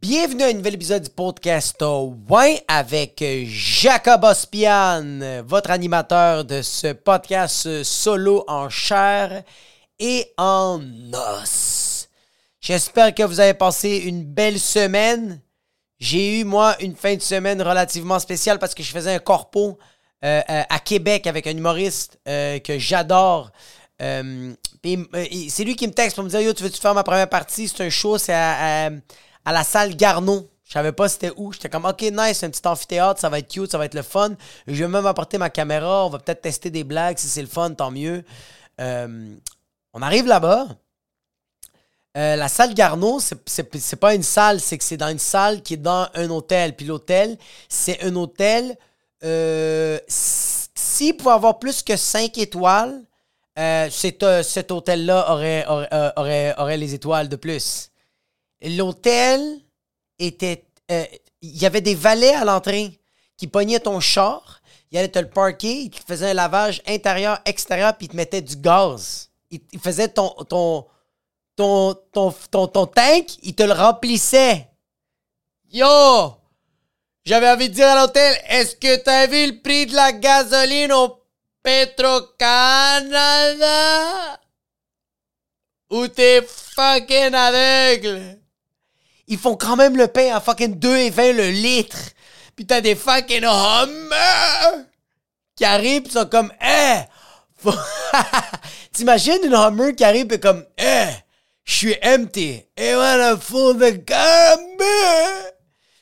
Bienvenue à un nouvel épisode du podcast Ouais avec Jacob Ospian, votre animateur de ce podcast solo en chair et en os. J'espère que vous avez passé une belle semaine. J'ai eu, moi, une fin de semaine relativement spéciale parce que je faisais un corpo euh, euh, à Québec avec un humoriste euh, que j'adore. c'est lui qui me texte pour me dire Yo, tu veux-tu faire ma première partie? C'est un show, c'est à, la salle Garneau. Je savais pas c'était où. J'étais comme OK, nice, un petit amphithéâtre, ça va être cute, ça va être le fun. Je vais même apporter ma caméra, on va peut-être tester des blagues. Si c'est le fun, tant mieux. on arrive là-bas. la salle Garneau, c'est pas une salle, c'est que c'est dans une salle qui est dans un hôtel. Puis l'hôtel, c'est un hôtel euh, s'il pouvait avoir plus que 5 étoiles, euh, euh, cet, hôtel-là aurait, aurait, les étoiles de plus. L'hôtel était. Il y avait des valets à l'entrée qui pognaient ton char, ils allaient te le parker, ils faisaient un lavage intérieur, extérieur, puis ils te mettaient du gaz. Ils, faisaient ton, ton, ton, ton, ton, ton tank, ils te le remplissaient. Yo! J'avais envie de dire à l'hôtel, est-ce que t'as vu le prix de la gasoline au Petro-Canada? Ou t'es fucking aveugle? Ils font quand même le pain à fucking 2,20 le litre. Puis t'as des fucking Hummer qui arrivent pis sont comme, eh! T'imagines une Hummer qui arrive et comme, eh! Je suis empty. Et voilà, full de!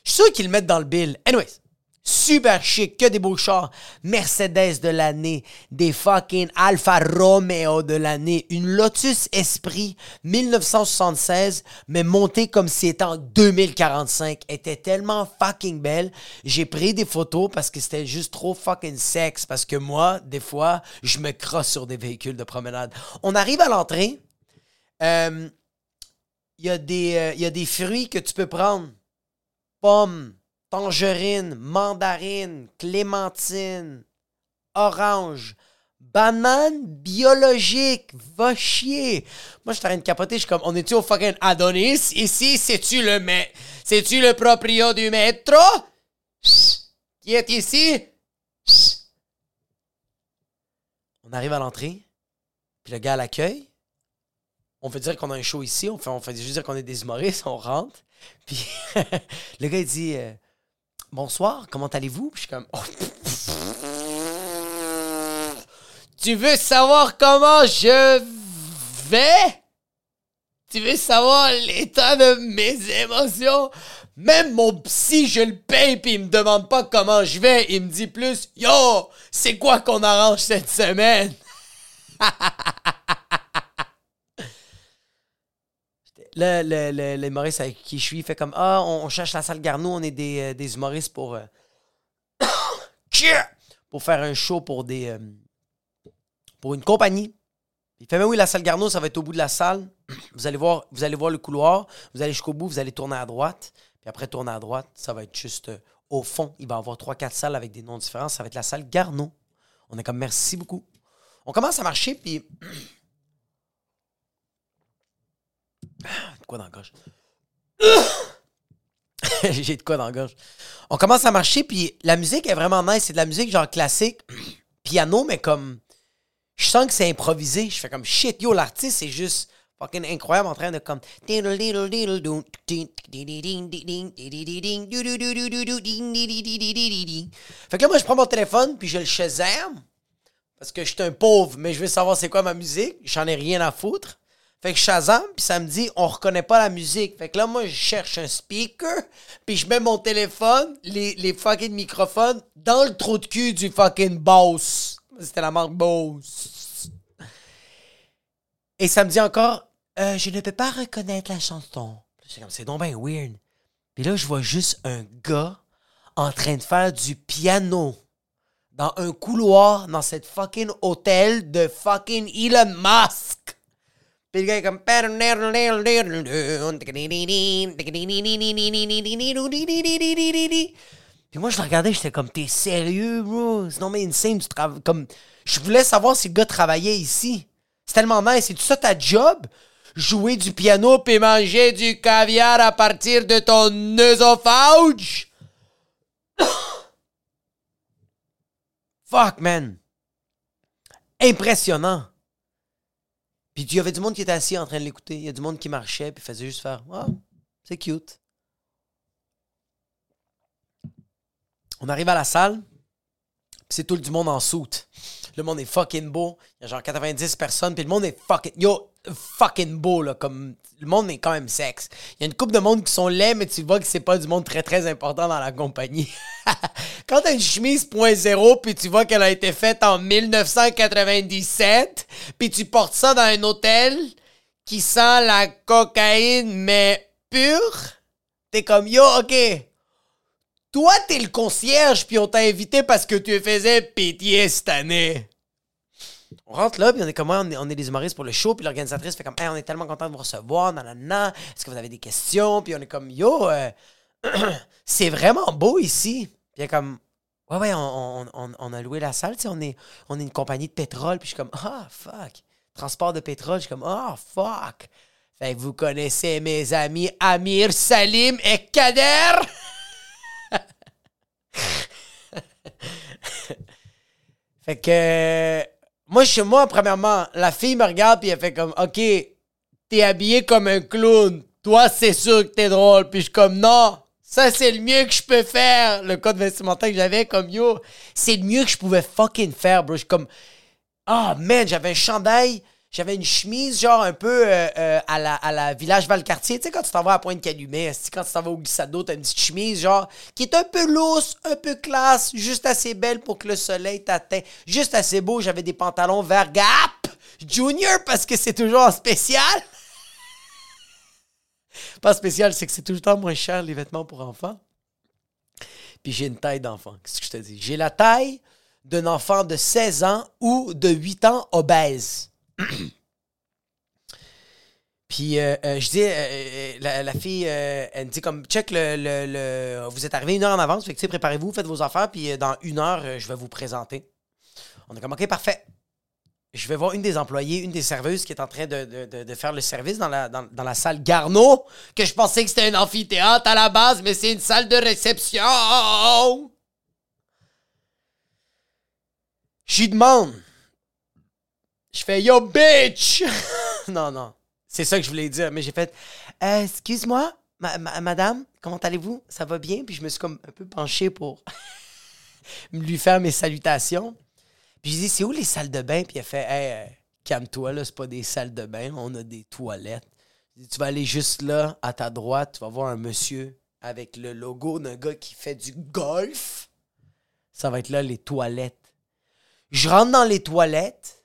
Je suis sûr qu'ils le mettent dans le bill. Anyways, super chic, que des beaux chars. Mercedes de l'année, des fucking Alfa Romeo de l'année, une Lotus Esprit 1976, mais montée comme si c'était en 2045, était tellement fucking belle. J'ai pris des photos parce que c'était juste trop fucking sexe, parce que moi, des fois, je me crosse sur des véhicules de promenade. On arrive à l'entrée, euh, il euh, y, a des fruits que tu peux prendre pomme, tangerine, mandarine, clémentine, orange, banane biologique, va chier. Moi, je suis en train de capoter, je suis comme, on est-tu au fucking Adonis? Ici, c'est-tu le, c'est-tu le proprio du métro? Qui est ici? On arrive à l'entrée, puis le gars à l'accueil, on veut dire qu'on a un show ici, on fait, on fait juste dire qu'on est des humoristes, on rentre. Puis le gars, il dit euh, Bonsoir, comment allez-vous? Je suis comme oh. Tu veux savoir comment je vais? Tu veux savoir l'état de mes émotions? Même mon psy, je le paye puis il me demande pas comment je vais. Il me dit plus Yo, c'est quoi qu'on arrange cette semaine? Là, l'humoriste avec qui je suis fait comme Ah, on, cherche la salle Garneau, on est des, euh, des humoristes pour. Euh, pour faire un show pour des. Euh, pour une compagnie. Il fait Mais oui, la salle Garneau, ça va être au bout de la salle. Vous allez voir, vous allez voir le couloir, vous allez jusqu'au bout, vous allez tourner à droite. Puis après, tourner à droite, ça va être juste au fond. Il va y avoir trois, quatre salles avec des noms différents. Ça va être la salle Garneau. On est comme merci beaucoup. On commence à marcher, puis de quoi dans? J'ai de quoi dans. On commence à marcher, puis la musique est vraiment nice. C'est de la musique genre classique, piano, mais comme. Je sens que c'est improvisé. Je fais comme shit, yo, l'artiste, c'est juste fucking incroyable en train de comme. Fait que là, moi, je prends mon téléphone, puis je le Shazam. Parce que je suis un pauvre, mais je veux savoir c'est quoi ma musique. J'en ai rien à foutre. Fait que Shazam, puis ça me dit, on reconnaît pas la musique. Fait que là, moi, je cherche un speaker, puis je mets mon téléphone, les, fucking microphones, dans le trou de cul du fucking Boss. C'était la marque Boss. Et ça me dit encore, euh, je ne peux pas reconnaître la chanson. C'est comme, c'est donc bien weird. Puis là, je vois juste un gars en train de faire du piano dans un couloir dans cette fucking hôtel de fucking Elon Musk. Puis le gars est comme. Puis moi, je le regardais, j'étais comme, t'es sérieux, bro? C'est non, mais insane, tu Comme, je voulais savoir si le gars travaillait ici. C'est tellement nice. C'est ça ta job? jouer du piano puis manger du caviar à partir de ton œsophage? Fuck, man. Impressionnant. Puis il y avait du monde qui était assis en train de l'écouter. Il y a du monde qui marchait puis faisait juste faire Ah, c'est cute. On arrive à la salle, puis c'est tout du monde en soute. Le monde est fucking beau. Il y a genre 90 personnes, puis le monde est fucking. Yo, fucking beau, là. Comme. Le monde est quand même sexe. Il y a une couple de monde qui sont laids, mais tu vois que c'est pas du monde très très important dans la compagnie. Quand t'as une chemise .0, puis tu vois qu'elle a été faite en 1997, puis tu portes ça dans un hôtel qui sent la cocaïne, mais pure, t'es comme yo, ok. Toi, t'es le concierge, puis on t'a invité parce que tu faisais pitié cette année. On rentre là, puis on est comme, on on est des humoristes pour le show, puis l'organisatrice fait comme, hey, on est tellement content de vous recevoir, nanana, est-ce que vous avez des questions? Puis on est comme, yo, euh, c'est vraiment beau ici. Puis elle comme, ouais, ouais, on, a loué la salle, tu sais, on est, on est une compagnie de pétrole, puis je suis comme, ah, fuck. Transport de pétrole, je suis comme, ah, fuck. Fait que vous connaissez mes amis Amir, Salim et Kader? fait que moi, chez moi, premièrement, la fille me regarde puis elle fait comme OK, t'es habillé comme un clown. Toi, c'est sûr que t'es drôle. Puis je suis comme non, ça c'est le mieux que je peux faire. Le code vestimentaire que j'avais, comme yo, c'est le mieux que je pouvais fucking faire, bro. Je suis comme ah oh, man, j'avais un chandail j'avais une chemise, genre, un peu euh, euh, à, la, à la village Valcartier. Tu sais, quand tu t'en vas à Pointe-Calumet, quand tu t'en vas au glissado, t'as une petite chemise, genre, qui est un peu lousse, un peu classe, juste assez belle pour que le soleil t'atteigne. Juste assez beau. J'avais des pantalons vert Gap Junior parce que c'est toujours spécial. Pas spécial, c'est que c'est tout le temps moins cher les vêtements pour enfants. Puis j'ai une taille d'enfant. Qu'est-ce que je te dis? J'ai la taille d'un enfant de 16 ans ou de 8 ans obèse. Puis euh, euh, je dis, euh, la, fille, elle me dit comme, check le, Vous êtes arrivé une heure en avance, fait que préparez-vous, faites vos affaires, puis dans une heure, je vais vous présenter. On est comme, OK, parfait. Je vais voir une des employées, une des serveuses qui est en train de, faire le service dans la, dans, la salle Garneau, que je pensais que c'était un amphithéâtre à la base, mais c'est une salle de réception. J'y demande je fais Yo, bitch! non, non. C'est ça que je voulais dire. Mais j'ai fait euh, Excuse-moi, madame, comment allez-vous? Ça va bien? Puis je me suis comme un peu penché pour lui faire mes salutations. Puis j'ai dit C'est où les salles de bain? Puis elle fait Hey, euh, calme-toi, là, c'est pas des salles de bain, on a des toilettes. Dit, tu vas aller juste là, à ta droite, tu vas voir un monsieur avec le logo d'un gars qui fait du golf. Ça va être là, les toilettes. Je rentre dans les toilettes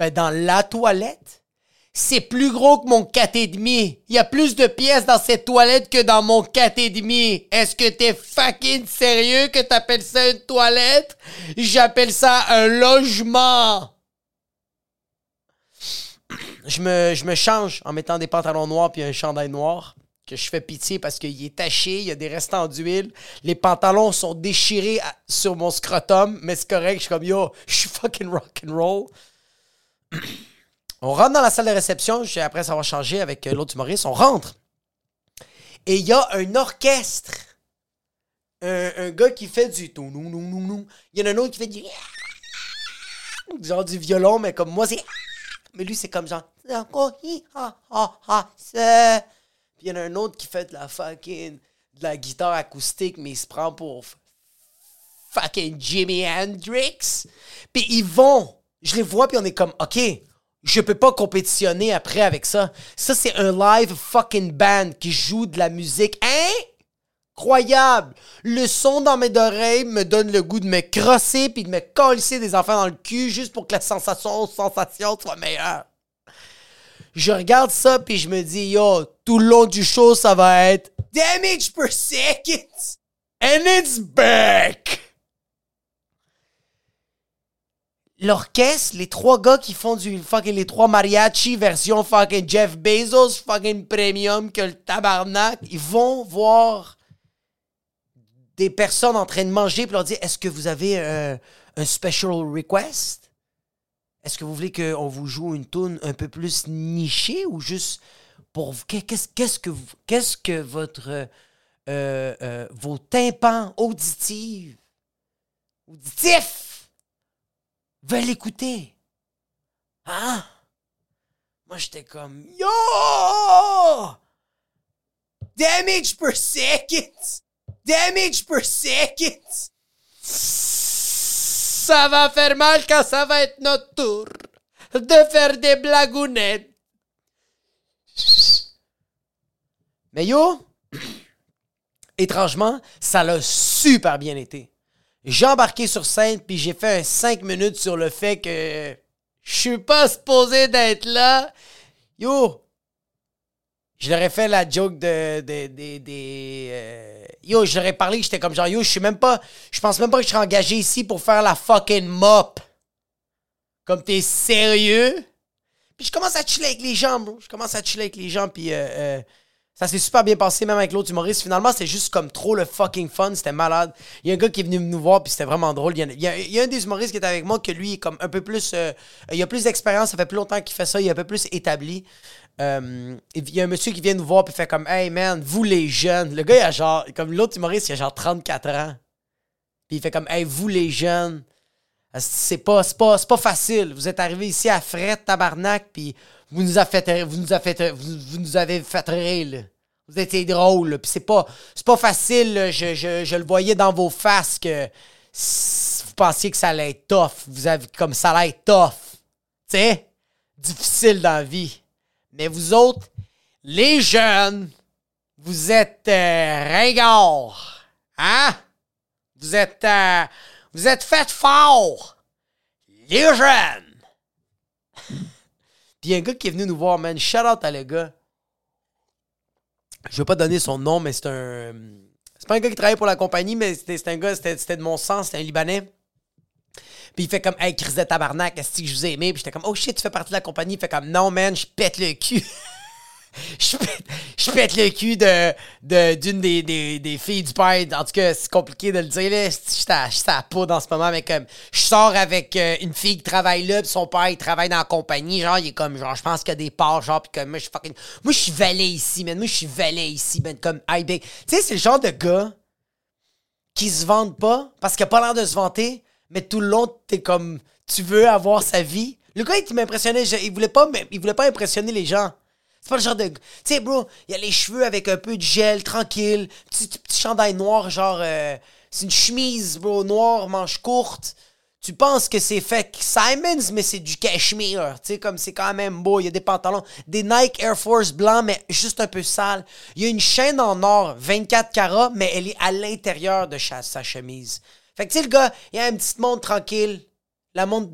ben, dans la toilette, c'est plus gros que mon 4,5. Il y a plus de pièces dans cette toilette que dans mon 4,5. Est-ce que t'es fucking sérieux que t'appelles ça une toilette? J'appelle ça un logement. Je me, change en mettant des pantalons noirs puis un chandail noir que je fais pitié parce qu'il est taché, il y a des restants d'huile. Les pantalons sont déchirés sur mon scrotum, mais c'est correct. Je suis comme yo, je suis fucking rock and roll. On rentre dans la salle de réception, après va changer avec euh, l'autre humoriste, on rentre. Et il y a un orchestre. Un, gars qui fait du tout. Il y en a un autre qui fait du. Genre du violon, mais comme moi, c'est. Mais lui, c'est comme genre. Puis il y en a un autre qui fait de la fucking. de la guitare acoustique, mais il se prend pour. fucking Jimi Hendrix. Puis ils vont je les vois, puis on est comme, OK, je peux pas compétitionner après avec ça. Ça, c'est un live fucking band qui joue de la musique incroyable. Le son dans mes oreilles me donne le goût de me crosser puis de me coller des enfants dans le cul juste pour que la sensation, sensation soit meilleure. Je regarde ça puis je me dis, yo, tout le long du show, ça va être damage per second. And it's back l'orchestre, les trois gars qui font du fucking les trois mariachi version fucking Jeff Bezos, fucking premium que le tabarnak, ils vont voir des personnes en train de manger puis leur dire est-ce que vous avez un, un special request? Est-ce que vous voulez qu'on vous joue une tune un peu plus nichée ou juste pour vous? Qu'est-ce qu'est-ce que votre euh, euh, vos tympans auditifs auditifs veulent écouter? Hein? Moi, j'étais comme Yo! Damage per second! Damage per second! Ça va faire mal quand ça va être notre tour de faire des blagounettes. Mais yo, étrangement, ça l'a super bien été. J'ai embarqué sur scène puis j'ai fait un 5 minutes sur le fait que je suis pas supposé d'être là. Yo, je leur ai fait la joke de. de, euh, yo, je leur ai parlé, j'étais comme genre, yo, je suis même pas. Je pense même pas que je serais engagé ici pour faire la fucking mop. Comme t'es sérieux? Puis je commence à chiller avec les gens, bro. Je commence à chiller avec les gens, puis euh, euh, ça s'est super bien passé, même avec l'autre humoriste. Finalement, c'était juste comme trop le fucking fun. C'était malade. Il y a un gars qui est venu nous voir, puis c'était vraiment drôle. Il y, a, un des humoristes qui est avec moi, que lui, est comme un peu plus. euh, il a plus d'expérience, ça fait plus longtemps qu'il fait ça, il est un peu plus établi. Euh, il y a un monsieur qui vient nous voir, puis fait comme, hey man, vous les jeunes. Le gars, il a genre. Comme l'autre humoriste, il a genre 34 ans. Puis il fait comme, hey, vous les jeunes. C'est pas, pas, pas facile. Vous êtes arrivés ici à fret, tabarnak, puis vous nous, a fait, vous, nous a fait, vous, vous nous avez fait rire, là. Vous étiez drôle. Puis c'est pas, c'est pas facile, là. Je, je, je le voyais dans vos faces que vous pensiez que ça allait être tough. Vous avez, comme ça allait être tough. Tu sais? Difficile dans la vie. Mais vous autres, les jeunes, vous êtes euh, ringards. Hein? Vous êtes. euh, vous êtes fait fort. Les jeunes. Puis il y a un gars qui est venu nous voir, man. Shout out à le gars. Je vais pas donner son nom, mais c'est un. C'est pas un gars qui travaille pour la compagnie, mais c'était un gars, c'était de mon sens, c'était un Libanais. Puis il fait comme, hey, Chris de tabarnak, est-ce que je vous ai aimé? Puis j'étais comme, oh shit, tu fais partie de la compagnie. Il fait comme, non, man, je pète le cul. je, pète, je le cul de d'une des, des, filles du père. En tout cas, c'est compliqué de le dire, là. À, j'étais à poudre en ce moment, mais comme, je sors avec euh, une fille qui travaille là, puis son père, il travaille dans la compagnie. Genre, il est comme, genre, je pense qu'il y a des parts, genre, puis comme, moi, je suis fucking. Moi, je suis valet ici, man. Moi, je suis valet ici, man. Comme. Tu sais, c'est le genre de gars qui se vendent pas parce qu'il a pas l'air de se vanter, mais tout le long, t'es comme, tu veux avoir sa vie. Le gars, il m'impressionnait. je- Il voulait pas, il voulait pas impressionner les gens. C'est pas le genre de. Tu sais, bro, il a les cheveux avec un peu de gel, tranquille. Petit, petit chandail noir, genre. euh, c'est une chemise, bro, noire, manche courte. Tu penses que c'est fait Simons, mais c'est du cachemire. Tu sais, comme c'est quand même beau. Il y a des pantalons, des Nike Air Force blancs, mais juste un peu sales. Il y a une chaîne en or, 24 carats, mais elle est à l'intérieur de sa chemise. Fait que, tu sais, le gars, il y a une petite montre tranquille. La montre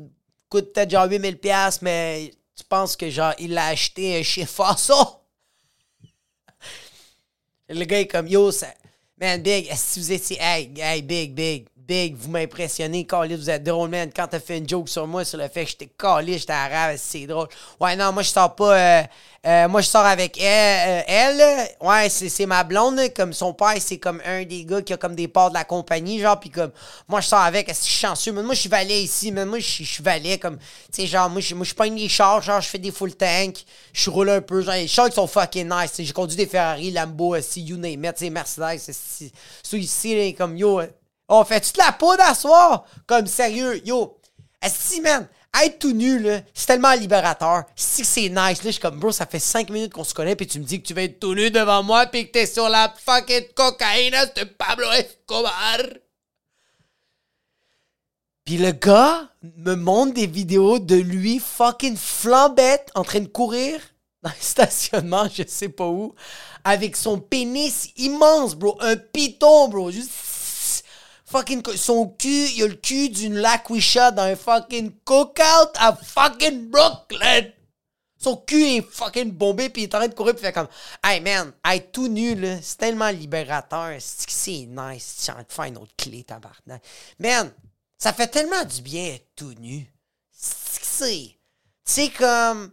coûte peut-être genre 8000$, piastres, mais tu penses que, genre, il l'a acheté chez Faso? Le gars est comme, yo, ça... Man, Big, si vous étiez... Hey, hey, Big, Big, Big, vous m'impressionnez. Calé, vous êtes drôle, man. Quand t'as fait une joke sur moi, sur le fait que j'étais calé, j'étais arabe, c'est drôle. Ouais, non, moi, je sors pas... euh, euh, moi, je sors avec elle. euh, ouais, c'est ma blonde. Comme son père, c'est comme un des gars qui a comme des parts de la compagnie, genre. Puis comme, moi, je sors avec. Est-ce suis chanceux? Man, moi, je suis valet ici. Man, moi, je suis suis valet. Comme, tu sais, genre, moi, je moi, je pogne les chars. Genre, je fais des full tank. Je roule un peu. Genre, les chars, sont fucking nice. J'ai conduit des Ferrari, Lambo, si you name it, Mercedes. c'est- ici, comme, yo, on fait-tu de la poudre à soir? Comme, sérieux, yo. Esti, man, être tout nu, là, c'est tellement libérateur. Si c'est nice, là, je suis comme, bro, ça fait 5 minutes qu'on se connaît, puis tu me dis que tu vas être tout nu devant moi, puis que t'es sur la fucking cocaïne, c'est Pablo Escobar. Puis le gars me montre des vidéos de lui fucking flambette en train de courir dans le stationnement, je sais pas où, avec son pénis immense, bro. Un piton, bro. Juste fucking son cul, il a le cul d'une Laquisha dans un fucking cookout à fucking Brooklyn. Son cul est fucking bombé puis il est en train de courir puis fait comme Hey man, être tout nu là, c'est tellement libérateur, c'est nice, tu as de faire une autre clé tabarnak. Man, ça fait tellement du bien être tout nu. C'est c'est comme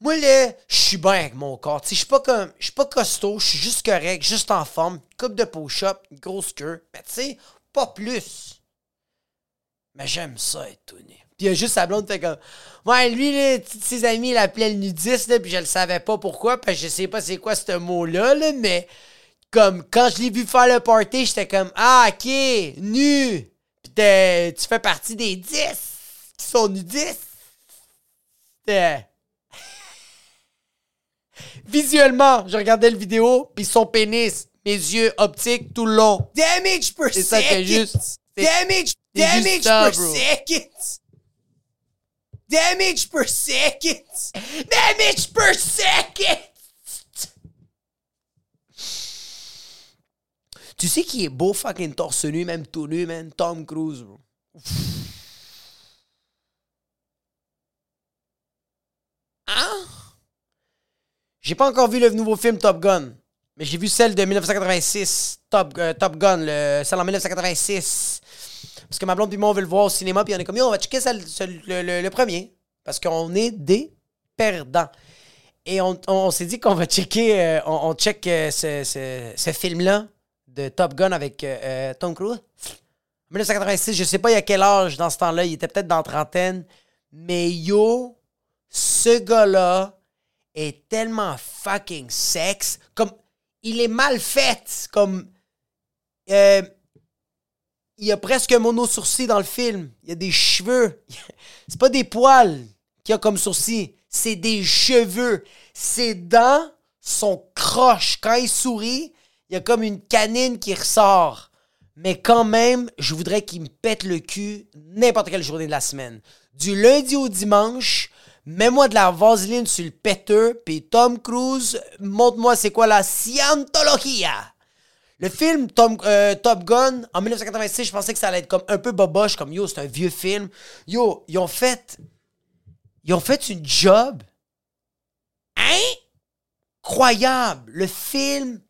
moi là, je suis bien avec mon corps, je suis pas comme je suis pas costaud, je suis juste correct, juste en forme, coupe de push-up, grosse queue, mais tu sais, pas plus. Mais j'aime ça être tout nu. Puis il y a juste sa blonde fait comme. Ouais, lui, ses amis, il l'appelait le nudiste, là, puis je le savais pas pourquoi, parce je sais pas c'est quoi ce mot-là, là, mais comme quand je l'ai vu faire le party, j'étais comme Ah, ok, nu. Puis tu fais partie des 10 qui sont nudistes. T'es- Visuellement, je regardais le vidéo, puis son pénis, mes yeux optiques tout le long. Damage per C'est ça que juste. Damage, juste damage ça, per bro. second. Damage per second. Damage per second. Tu sais qui est beau fucking torse nu, même tout nu, man? Tom Cruise, bro. Hein? J'ai pas encore vu le nouveau film Top Gun. Mais j'ai vu celle de 1986. Top, euh, Top Gun, le, celle en 1986. Parce que ma blonde et moi, on veut le voir au cinéma. Puis on est comme, on va checker le, premier. Parce qu'on est des perdants. Et on, on- s'est dit qu'on va checker, euh, on, check euh, ce, ce- film-là de Top Gun avec Tom Cruise. 1986, je sais pas il y a quel âge dans ce temps-là, il était peut-être dans la trentaine. Mais yo, ce gars-là est tellement fucking sexe. Comme, il est mal fait. Comme, euh, il y a presque un mono-sourcil dans le film. Il y a des cheveux. C'est pas des poils qu'il y a comme sourcil. C'est des cheveux. Ses dents sont croches. Quand il sourit, il y a comme une canine qui ressort. Mais quand même, je voudrais qu'il me pète le cul n'importe quelle journée de la semaine. Du lundi au dimanche, mets-moi de la vaseline sur le péteux, puis Tom Cruise, montre-moi c'est quoi la scientologia. Le film euh, Top Gun, en 1986, je pensais que ça allait être comme un peu boboche, comme yo, c'est un vieux film. Yo, ils ont fait. Ils ont fait une job incroyable. Le film.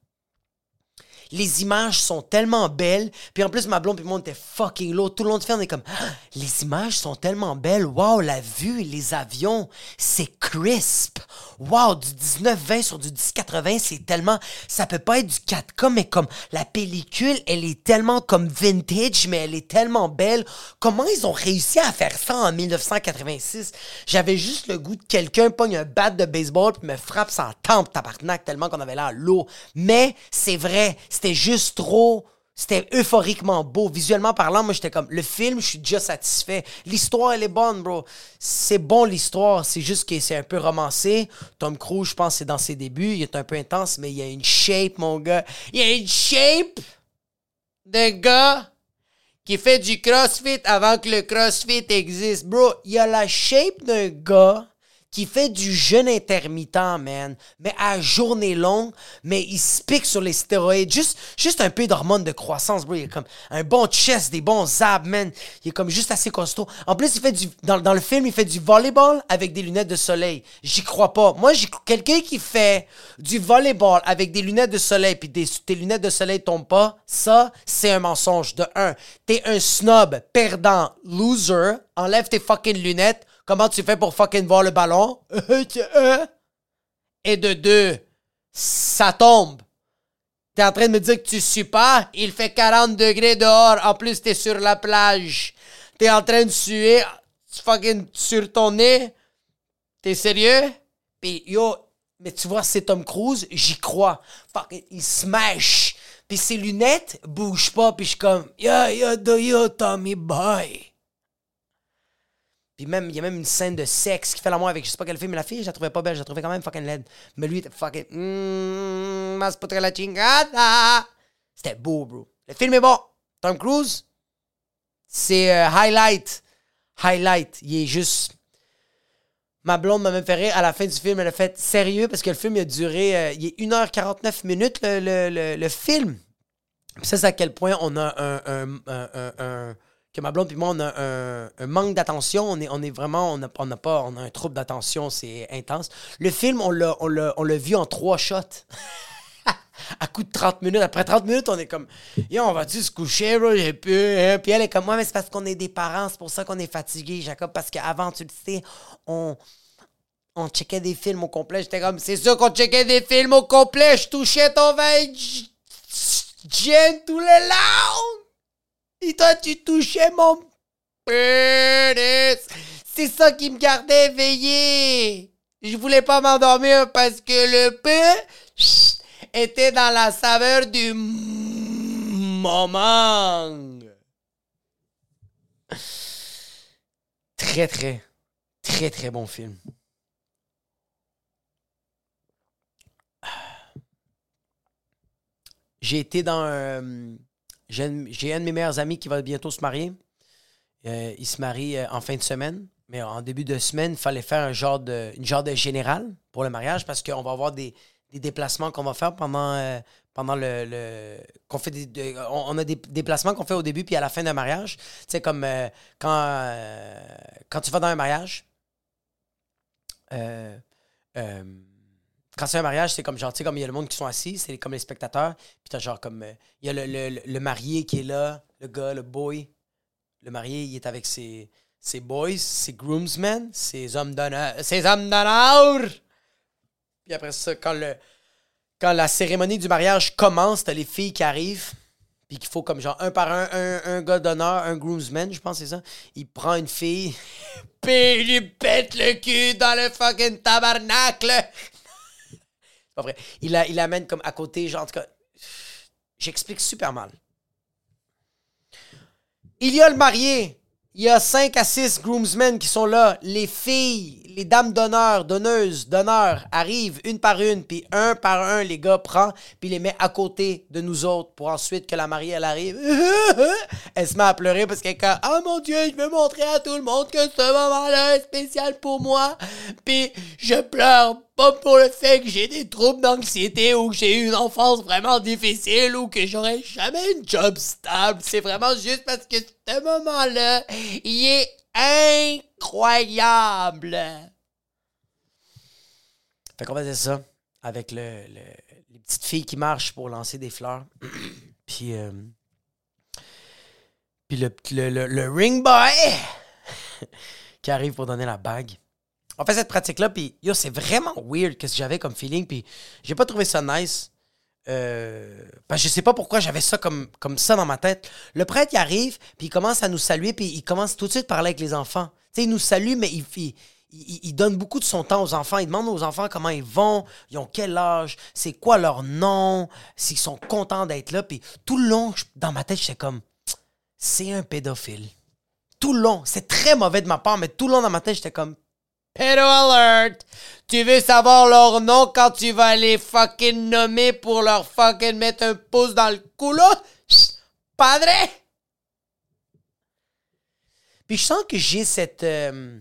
Les images sont tellement belles. Puis en plus, ma blonde et moi, on était fucking low. Tout le long du film, on est comme, Ah, les images sont tellement belles. Wow, la vue, les avions, c'est crisp. Wow, du 19-20 sur du 10-80, c'est tellement, ça peut pas être du 4K, mais comme la pellicule, elle est tellement comme vintage, mais elle est tellement belle. Comment ils ont réussi à faire ça en 1986? J'avais juste le goût de quelqu'un pogne un bat de baseball puis me frappe sans tempe, tabarnak, tellement qu'on avait l'air lourd. Mais c'est vrai, c'était juste trop... C'était euphoriquement beau. Visuellement parlant, moi, j'étais comme, le film, je suis déjà satisfait. L'histoire, elle est bonne, bro. C'est bon, l'histoire. C'est juste que c'est un peu romancé. Tom Cruise, je pense, c'est dans ses débuts. Il est un peu intense, mais il y a une shape, mon gars. Il y a une shape d'un gars qui fait du crossfit avant que le crossfit existe. Bro, il y a la shape d'un gars qui fait du jeûne intermittent, man. Mais à journée longue, mais il se sur les stéroïdes. Juste, juste un peu d'hormones de croissance, bro. Il a comme un bon chest, des bons abs, man. Il est comme juste assez costaud. En plus, il fait du, dans, dans le film, il fait du volleyball avec des lunettes de soleil. J'y crois pas. Moi, quelqu'un qui fait du volleyball avec des lunettes de soleil puis des, tes lunettes de soleil tombent pas, ça, c'est un mensonge. De un, t'es un snob, perdant, loser. Enlève tes fucking lunettes. Comment tu fais pour fucking voir le ballon? Et de deux, ça tombe. T'es en train de me dire que tu suis pas? Il fait 40 degrés dehors. En plus, t'es sur la plage. T'es en train de suer fucking sur ton nez. T'es sérieux? Puis yo, mais tu vois, c'est Tom Cruise, j'y crois. Fucking, il smash. Puis ses lunettes bougent pas. Puis je suis comme, yo, yo, do yo, Tommy Boy? Même, il y a même une scène de sexe qui fait l'amour avec je sais pas quel film, mais la fille, je la trouvais pas belle, je la trouvais quand même fucking laide. Mais lui, était fucking. Mmm, la chingada. C'était beau, bro. Le film est bon. Tom Cruise, c'est euh, highlight. Highlight. Il est juste. Ma blonde m'a même fait rire. À la fin du film, elle a fait sérieux parce que le film il a duré. euh, il est 1h49 minutes, le, le, le, film. Puis ça, c'est à quel point on a un- que ma blonde et moi, on a un, manque d'attention. On est, on est vraiment. On a, on a pas. On a un trouble d'attention. C'est intense. Le film, on l'a, on l'a, on l'a vu en trois shots. à coup de 30 minutes. Après 30 minutes, on est comme, yo, on va-tu se coucher, bro? J'ai pu. hein? Puis elle est comme, moi, mais c'est parce qu'on est des parents, c'est pour ça qu'on est fatigué, Jacob, parce qu'avant, tu le sais, on. On checkait des films au complet. J'étais comme, c'est sûr qu'on checkait des films au complet. Je touchais ton vin j- gin tout le long. Et toi, tu touchais mon Penis. C'est ça qui me gardait éveillé. Je voulais pas m'endormir parce que le chut, était dans la saveur du moment. Très, très, très, très bon film. J'ai été dans un. J'ai un, de mes meilleurs amis qui va bientôt se marier. Euh, il se marie euh, en fin de semaine. Mais en début de semaine, il fallait faire un genre de, une genre de général pour le mariage parce qu'on va avoir des, des déplacements qu'on va faire pendant, euh, pendant le. le- qu'on fait des, de- on, a des déplacements qu'on fait au début puis à la fin d'un mariage. Tu sais, comme quand, quand tu vas dans un mariage. euh, quand c'est un mariage, c'est comme genre, tu sais, comme il y a le monde qui sont assis, c'est comme les spectateurs. Puis t'as genre comme. euh, Il y a le, le- le marié qui est là, le gars, le boy. Le marié, il est avec ses, ses boys, ses groomsmen, ses hommes d'honneur. Ses hommes d'honneur! Puis après ça, quand, le, quand la cérémonie du mariage commence, t'as les filles qui arrivent. Puis qu'il faut comme genre un par un, un, un gars d'honneur, un groomsman, je pense c'est ça. Il prend une fille, puis il lui pète le cul dans le fucking tabernacle. Vrai. Il, la, il l'amène comme à côté, genre, j'explique super mal. Il y a le marié. Il y a 5 à 6 groomsmen qui sont là. Les filles, les dames d'honneur, donneuses, d'honneur arrivent une par une, puis un par un, les gars prend, puis les met à côté de nous autres pour ensuite que la mariée, elle arrive. elle se met à pleurer parce qu'elle est comme Oh mon Dieu, je veux montrer à tout le monde que ce moment-là est spécial pour moi. Puis je pleure pas pour le fait que j'ai des troubles d'anxiété ou que j'ai eu une enfance vraiment difficile ou que j'aurais jamais une job stable. C'est vraiment juste parce que ce moment-là, il est incroyable. Fait qu'on faisait ça avec le, le- les petites filles qui marchent pour lancer des fleurs. puis euh, puis le- le ring boy qui arrive pour donner la bague. On fait cette pratique-là, puis yo, c'est vraiment weird que j'avais comme feeling, puis j'ai pas trouvé ça nice. Euh, parce que je sais pas pourquoi j'avais ça comme, ça dans ma tête. Le prêtre, il arrive, puis il commence à nous saluer, puis il commence tout de suite à parler avec les enfants. Il nous salue, mais il, il, il- donne beaucoup de son temps aux enfants. Il demande aux enfants comment ils vont, ils ont quel âge, c'est quoi leur nom, s'ils sont contents d'être là. Puis tout le long, dans ma tête, j'étais comme, c'est un pédophile. Tout le long, c'est très mauvais de ma part, mais tout le long dans ma tête, j'étais comme, Pedo alert! Tu veux savoir leur nom quand tu vas les fucking nommer pour leur fucking mettre un pouce dans le? Chut, Padre! Puis je sens que j'ai cette... euh,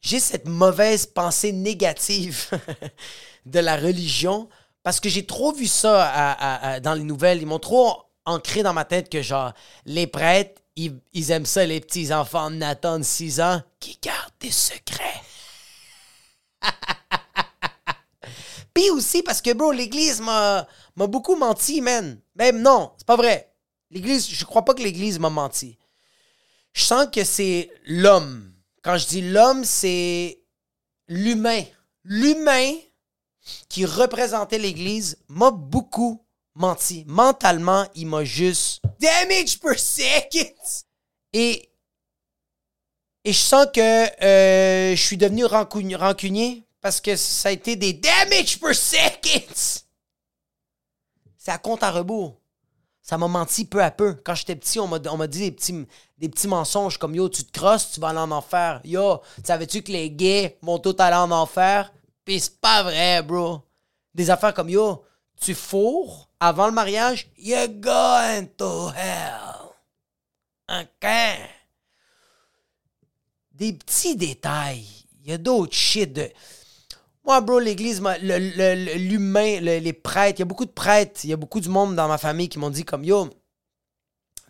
j'ai cette mauvaise pensée négative de la religion parce que j'ai trop vu ça dans les nouvelles. Ils m'ont trop ancré dans ma tête que, genre, les prêtres, ils, ils aiment ça, les petits enfants de Nathan de 6 ans qui gardent des secrets. Puis aussi parce que, bro, l'Église m'a beaucoup menti, man. Même non, c'est pas vrai. L'Église, je crois pas que l'Église m'a menti. Je sens que c'est l'homme. Quand je dis l'homme, c'est l'humain. L'humain qui représentait l'Église m'a beaucoup menti. Mentalement, il m'a juste damage per second. Et, et je sens que euh, je suis devenu rancuni- rancunier parce que ça a été des damage per second. C'est à compte à rebours. Ça m'a menti peu à peu. Quand j'étais petit, on m'a dit des petits, des petits mensonges comme Yo, tu te crosses, tu vas aller en enfer. Yo, savais-tu que les gays vont tous aller en enfer? Pis c'est pas vrai, bro. Des affaires comme Yo, tu fourres avant le mariage, you're going to hell. OK? Des petits détails. Il y a d'autres shit de. Moi, bro, l'église, l'humain, le- les prêtres, il y a beaucoup de prêtres, il y a beaucoup du monde dans ma famille qui m'ont dit comme yo,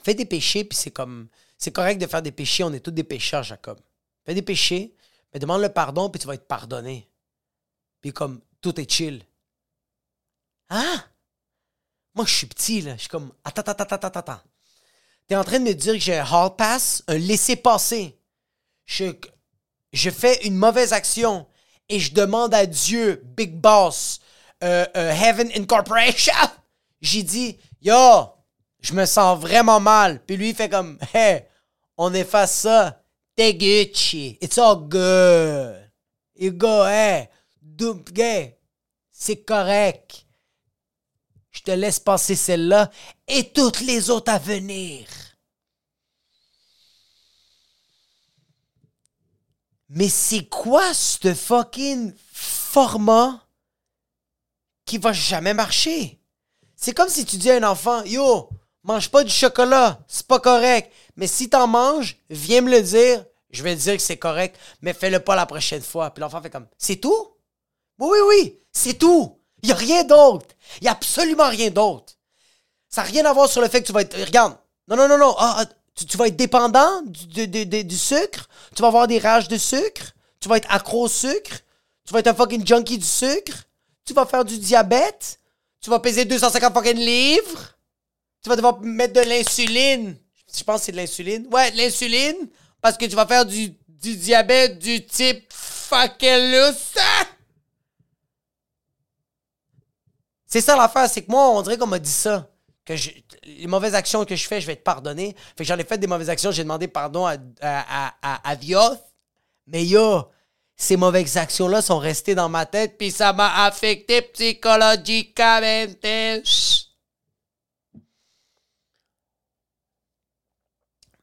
fais des péchés, puis c'est comme. C'est correct de faire des péchés, on est tous des pécheurs, Jacob. Fais des péchés, mais demande le pardon, puis tu vas être pardonné. Puis comme, tout est chill. Hein? Moi, je suis petit, là. Je suis comme, attends, attends, attends, attends, attends. T'es en train de me dire que j'ai un hall pass, un laisser-passer. Je, fais une mauvaise action et je demande à Dieu, Big Boss, euh, euh, Heaven Incorporation. J'ai dit, yo, je me sens vraiment mal. Puis lui, il fait comme, hey, on efface ça. T'es Gucci. It's all good. You go, hey, gay. C'est correct. Je te laisse passer celle-là et toutes les autres à venir. Mais c'est quoi ce fucking format qui va jamais marcher? C'est comme si tu dis à un enfant, yo, mange pas du chocolat, c'est pas correct. Mais si t'en manges, viens me le dire, je vais te dire que c'est correct, mais fais-le pas la prochaine fois. Puis l'enfant fait comme, c'est tout? Oui, oui, oui, c'est tout. Il a rien d'autre. Il a absolument rien d'autre. Ça n'a rien à voir sur le fait que tu vas être. Regarde. Non, non, non, non. Ah, ah, tu, vas être dépendant du, du, sucre? Tu vas avoir des rages de sucre? Tu vas être accro au sucre? Tu vas être un fucking junkie du sucre? Tu vas faire du diabète? Tu vas peser 250 fucking livres? Tu vas devoir mettre de l'insuline. Je pense que c'est de l'insuline. Ouais, de l'insuline. Parce que tu vas faire du, du diabète du type fucking C'est ça l'affaire, c'est que moi, on dirait qu'on m'a dit ça. Que les mauvaises actions que je fais, je vais être pardonné. Fait que j'en ai fait des mauvaises actions, j'ai demandé pardon à, à, à, à Mais yo, ces mauvaises actions-là sont restées dans ma tête, puis ça m'a affecté psychologiquement.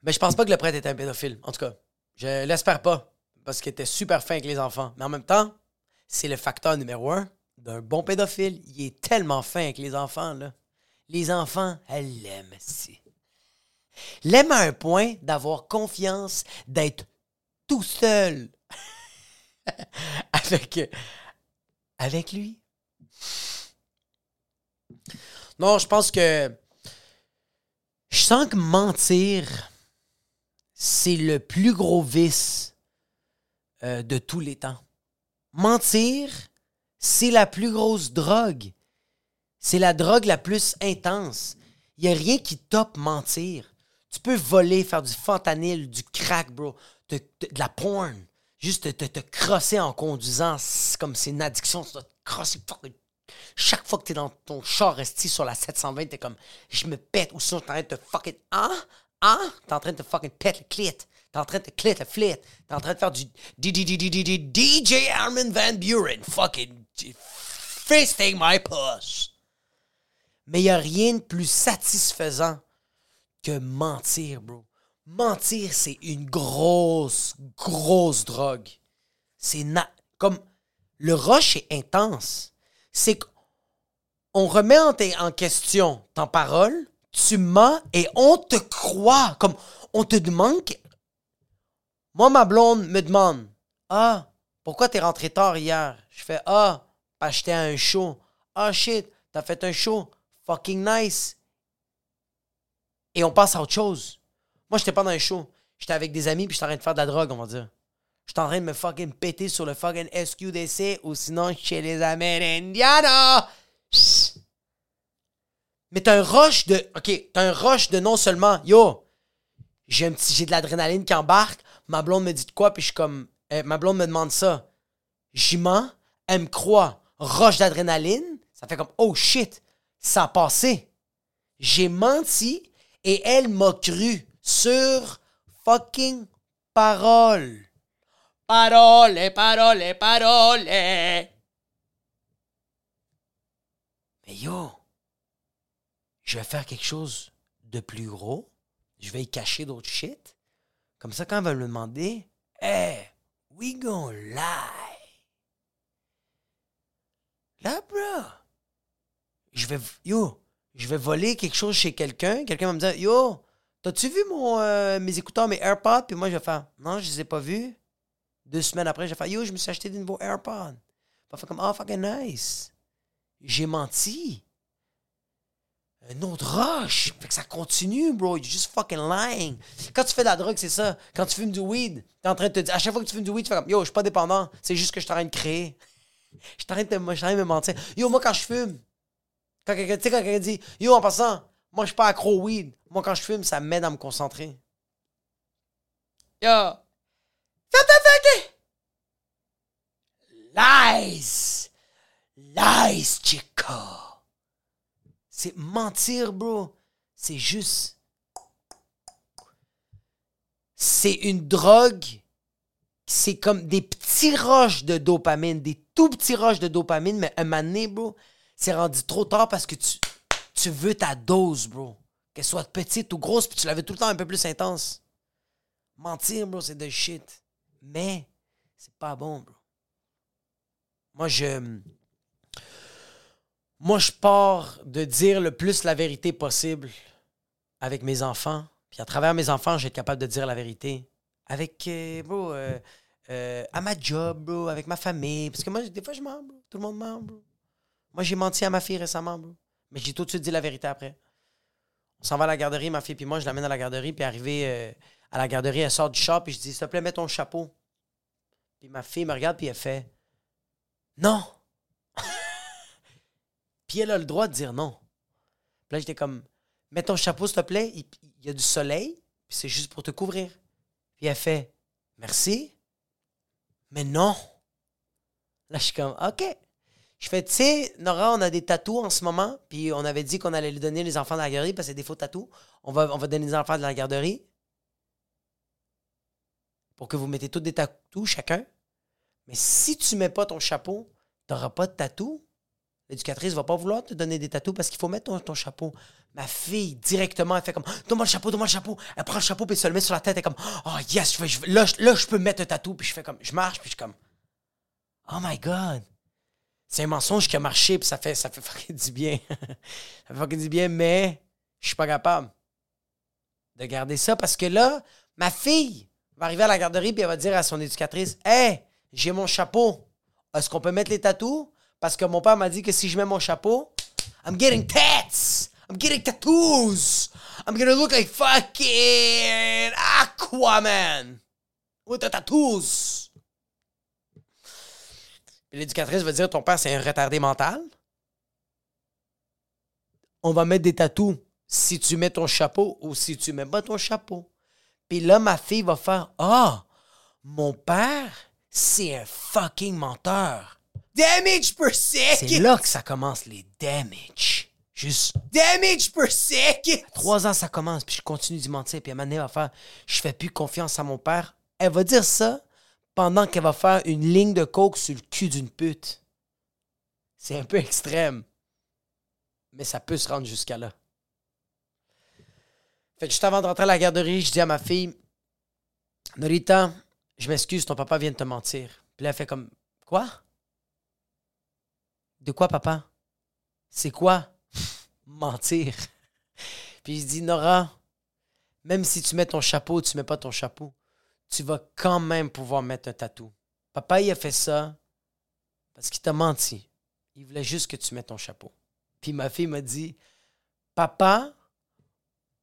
Mais je pense pas que le prêtre était un pédophile. En tout cas, je l'espère pas. Parce qu'il était super fin avec les enfants. Mais en même temps, c'est le facteur numéro un d'un bon pédophile. Il est tellement fin avec les enfants, là. Les enfants, elles l'aiment, si. L'aiment à un point d'avoir confiance d'être tout seul avec, lui. Non, je pense que je sens que mentir, c'est le plus gros vice euh, de tous les temps. Mentir, c'est la plus grosse drogue. C'est la drogue la plus intense. Il n'y a rien qui top mentir. Tu peux voler, faire du fentanyl, du crack, bro, de, la porn. Juste te, crosser en conduisant, comme c'est une addiction. Tu dois te crosser chaque fois que tu es dans ton char resté sur la 720, t'es comme, je me pète, ou sinon t'es en train de te fucking, hein? Hein? T'es en train de te fucking pète le clit. T'es en train de te clit le flit. T'es en train de faire du DJ Armin Van Buren. Fucking fisting my puss. Mais il a rien de plus satisfaisant que mentir, bro. Mentir, c'est une grosse, grosse drogue. C'est comme le rush est intense. C'est qu'on remet en, question ta parole, tu mens et on te croit. Comme on te demande. Moi, ma blonde me demande Ah, pourquoi t'es rentré tard hier Je fais Ah, j'étais à un show. Ah, shit, t'as fait un show. Fucking nice. Et on passe à autre chose. Moi, j'étais pas dans un show. J'étais avec des amis puis j'étais en train de faire de la drogue, on va dire. J'étais en train de me fucking péter sur le fucking SQDC ou sinon chez les Amérindianos. Mais t'as un rush de. OK, t'as un rush de non seulement. Yo, j'ai un petit. J'ai de l'adrénaline qui embarque. Ma blonde me dit de quoi, puis je suis comme. Eh, ma blonde me demande ça. J'y mens. Elle me croit. Rush d'adrénaline. Ça fait comme. Oh shit. Ça a. J'ai menti et elle m'a cru sur fucking parole. Parole, parole, parole. Mais yo je vais faire quelque chose de plus gros, je vais y cacher d'autres shit. Comme ça, quand elle va me demander, hey, we gon' lie. Là, bro, je vais, yo, je vais voler quelque chose chez quelqu'un. Quelqu'un va me dire, yo, t'as-tu vu mon, euh, mes écouteurs, mes AirPods? Puis moi, je vais faire, non, je les ai pas vus. Deux semaines après, je vais faire, yo, je me suis acheté des nouveaux AirPods. Va faire comme, oh, fucking nice. J'ai menti un autre rush. Fait que ça continue, bro. You're just fucking lying. Quand tu fais de la drogue, c'est ça. Quand tu fumes du weed, t'es en train de te dire. À chaque fois que tu fumes du weed, tu fais comme Yo, je suis pas dépendant. C'est juste que je suis en train de créer. Je suis en train de, me mentir. Yo, moi, quand je fume, quand quelqu'un, quelqu'un dit Yo, en passant, moi, je suis pas accro weed. Moi, quand je fume, ça m'aide à me concentrer. Yo. Lies. Lies, chico. C'est mentir, bro. C'est juste. c'est une drogue. C'est comme des petits roches de dopamine, des tout petits roches de dopamine, mais un donné, bro, c'est rendu trop tard parce que tu, tu veux ta dose, bro. Qu'elle soit petite ou grosse, puis tu la veux tout le temps un peu plus intense. Mentir, bro, c'est de shit. Mais, c'est pas bon, bro. Moi, je. Moi, je pars de dire le plus la vérité possible avec mes enfants. Puis à travers mes enfants, j'ai être capable de dire la vérité. Avec, euh, bro, euh, euh, à ma job, bro, avec ma famille. Parce que moi, des fois, je mens, bro. Tout le monde ment, bro. Moi, j'ai menti à ma fille récemment, bro. Mais j'ai tout de suite dit la vérité après. On s'en va à la garderie, ma fille puis moi, je l'amène à la garderie. Puis arrivé à la garderie, elle sort du shop, puis je dis, s'il te plaît, mets ton chapeau. Puis ma fille me regarde, puis elle fait, non. puis elle a le droit de dire non. Puis là, j'étais comme, mets ton chapeau, s'il te plaît. Il, il y a du soleil, puis c'est juste pour te couvrir. Puis elle fait, merci, mais non. Là, je suis comme, OK. Je fais, tu sais, Nora, on a des tatous en ce moment, puis on avait dit qu'on allait lui donner les enfants de la garderie parce que c'est des faux tatous. On va, on va donner les enfants de la garderie pour que vous mettez tous des tatous chacun. Mais si tu mets pas ton chapeau, tu n'auras pas de tatou. L'éducatrice va pas vouloir te donner des tatous parce qu'il faut mettre ton, chapeau. Ma fille, directement, elle fait comme Donne-moi le chapeau, donne-moi le chapeau. Elle prend le chapeau puis elle se le met sur la tête. Elle est comme Oh yes, je là, je peux mettre un tatou. Puis je fais comme Je marche, puis je suis comme Oh my God. C'est un mensonge qui a marché, puis ça fait, ça fait fucking du bien. ça fait fucking du bien, mais je suis pas capable de garder ça parce que là, ma fille va arriver à la garderie puis elle va dire à son éducatrice Hey, j'ai mon chapeau. Est-ce qu'on peut mettre les tatous? Parce que mon père m'a dit que si je mets mon chapeau, I'm getting tats! I'm getting tattoos! I'm gonna look like fucking Aquaman! With the tattoos! L'éducatrice va dire ton père c'est un retardé mental? On va mettre des tatous si tu mets ton chapeau ou si tu mets pas ton chapeau. Puis là, ma fille va faire Ah, mon père, c'est un fucking menteur. Damage per second! C'est là que ça commence, les damage. Juste. Damage per second! Trois ans, ça commence, puis je continue d'y mentir. Puis à un moment va faire Je fais plus confiance à mon père. Elle va dire ça pendant qu'elle va faire une ligne de coke sur le cul d'une pute. C'est un peu extrême. Mais ça peut se rendre jusqu'à là. Fait juste avant de rentrer à la garderie, je dis à ma fille Norita, je m'excuse, ton papa vient de te mentir. Puis elle fait comme Quoi? De quoi, papa? C'est quoi? Mentir. Puis je dis Nora, même si tu mets ton chapeau, tu mets pas ton chapeau, tu vas quand même pouvoir mettre un tatou. Papa, il a fait ça parce qu'il t'a menti. Il voulait juste que tu mettes ton chapeau. Puis ma fille m'a dit Papa,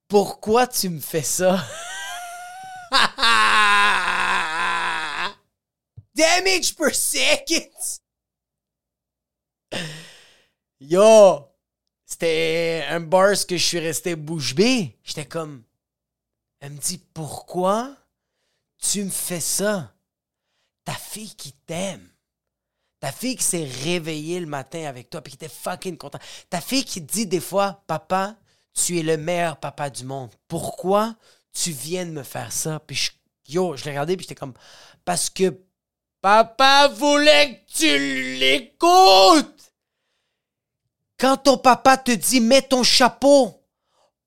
pourquoi tu me fais ça? Damage per second! Yo! C'était un bars que je suis resté bouche bée. J'étais comme. Elle me dit pourquoi tu me fais ça? Ta fille qui t'aime. Ta fille qui s'est réveillée le matin avec toi puis qui était fucking contente. Ta fille qui dit des fois, papa, tu es le meilleur papa du monde. Pourquoi tu viens de me faire ça? Puis yo, je l'ai regardé, puis j'étais comme, parce que papa voulait que tu l'écoutes. Quand ton papa te dit, mets ton chapeau,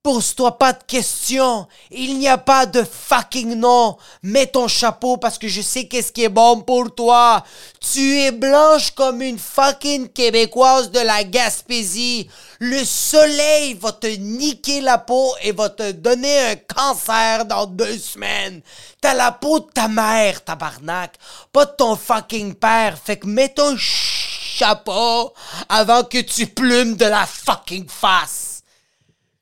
Pose-toi pas de questions. Il n'y a pas de fucking non. Mets ton chapeau parce que je sais qu'est-ce qui est bon pour toi. Tu es blanche comme une fucking québécoise de la Gaspésie. Le soleil va te niquer la peau et va te donner un cancer dans deux semaines. T'as la peau de ta mère, tabarnak. Pas de ton fucking père. Fait que mets ton chapeau avant que tu plumes de la fucking face.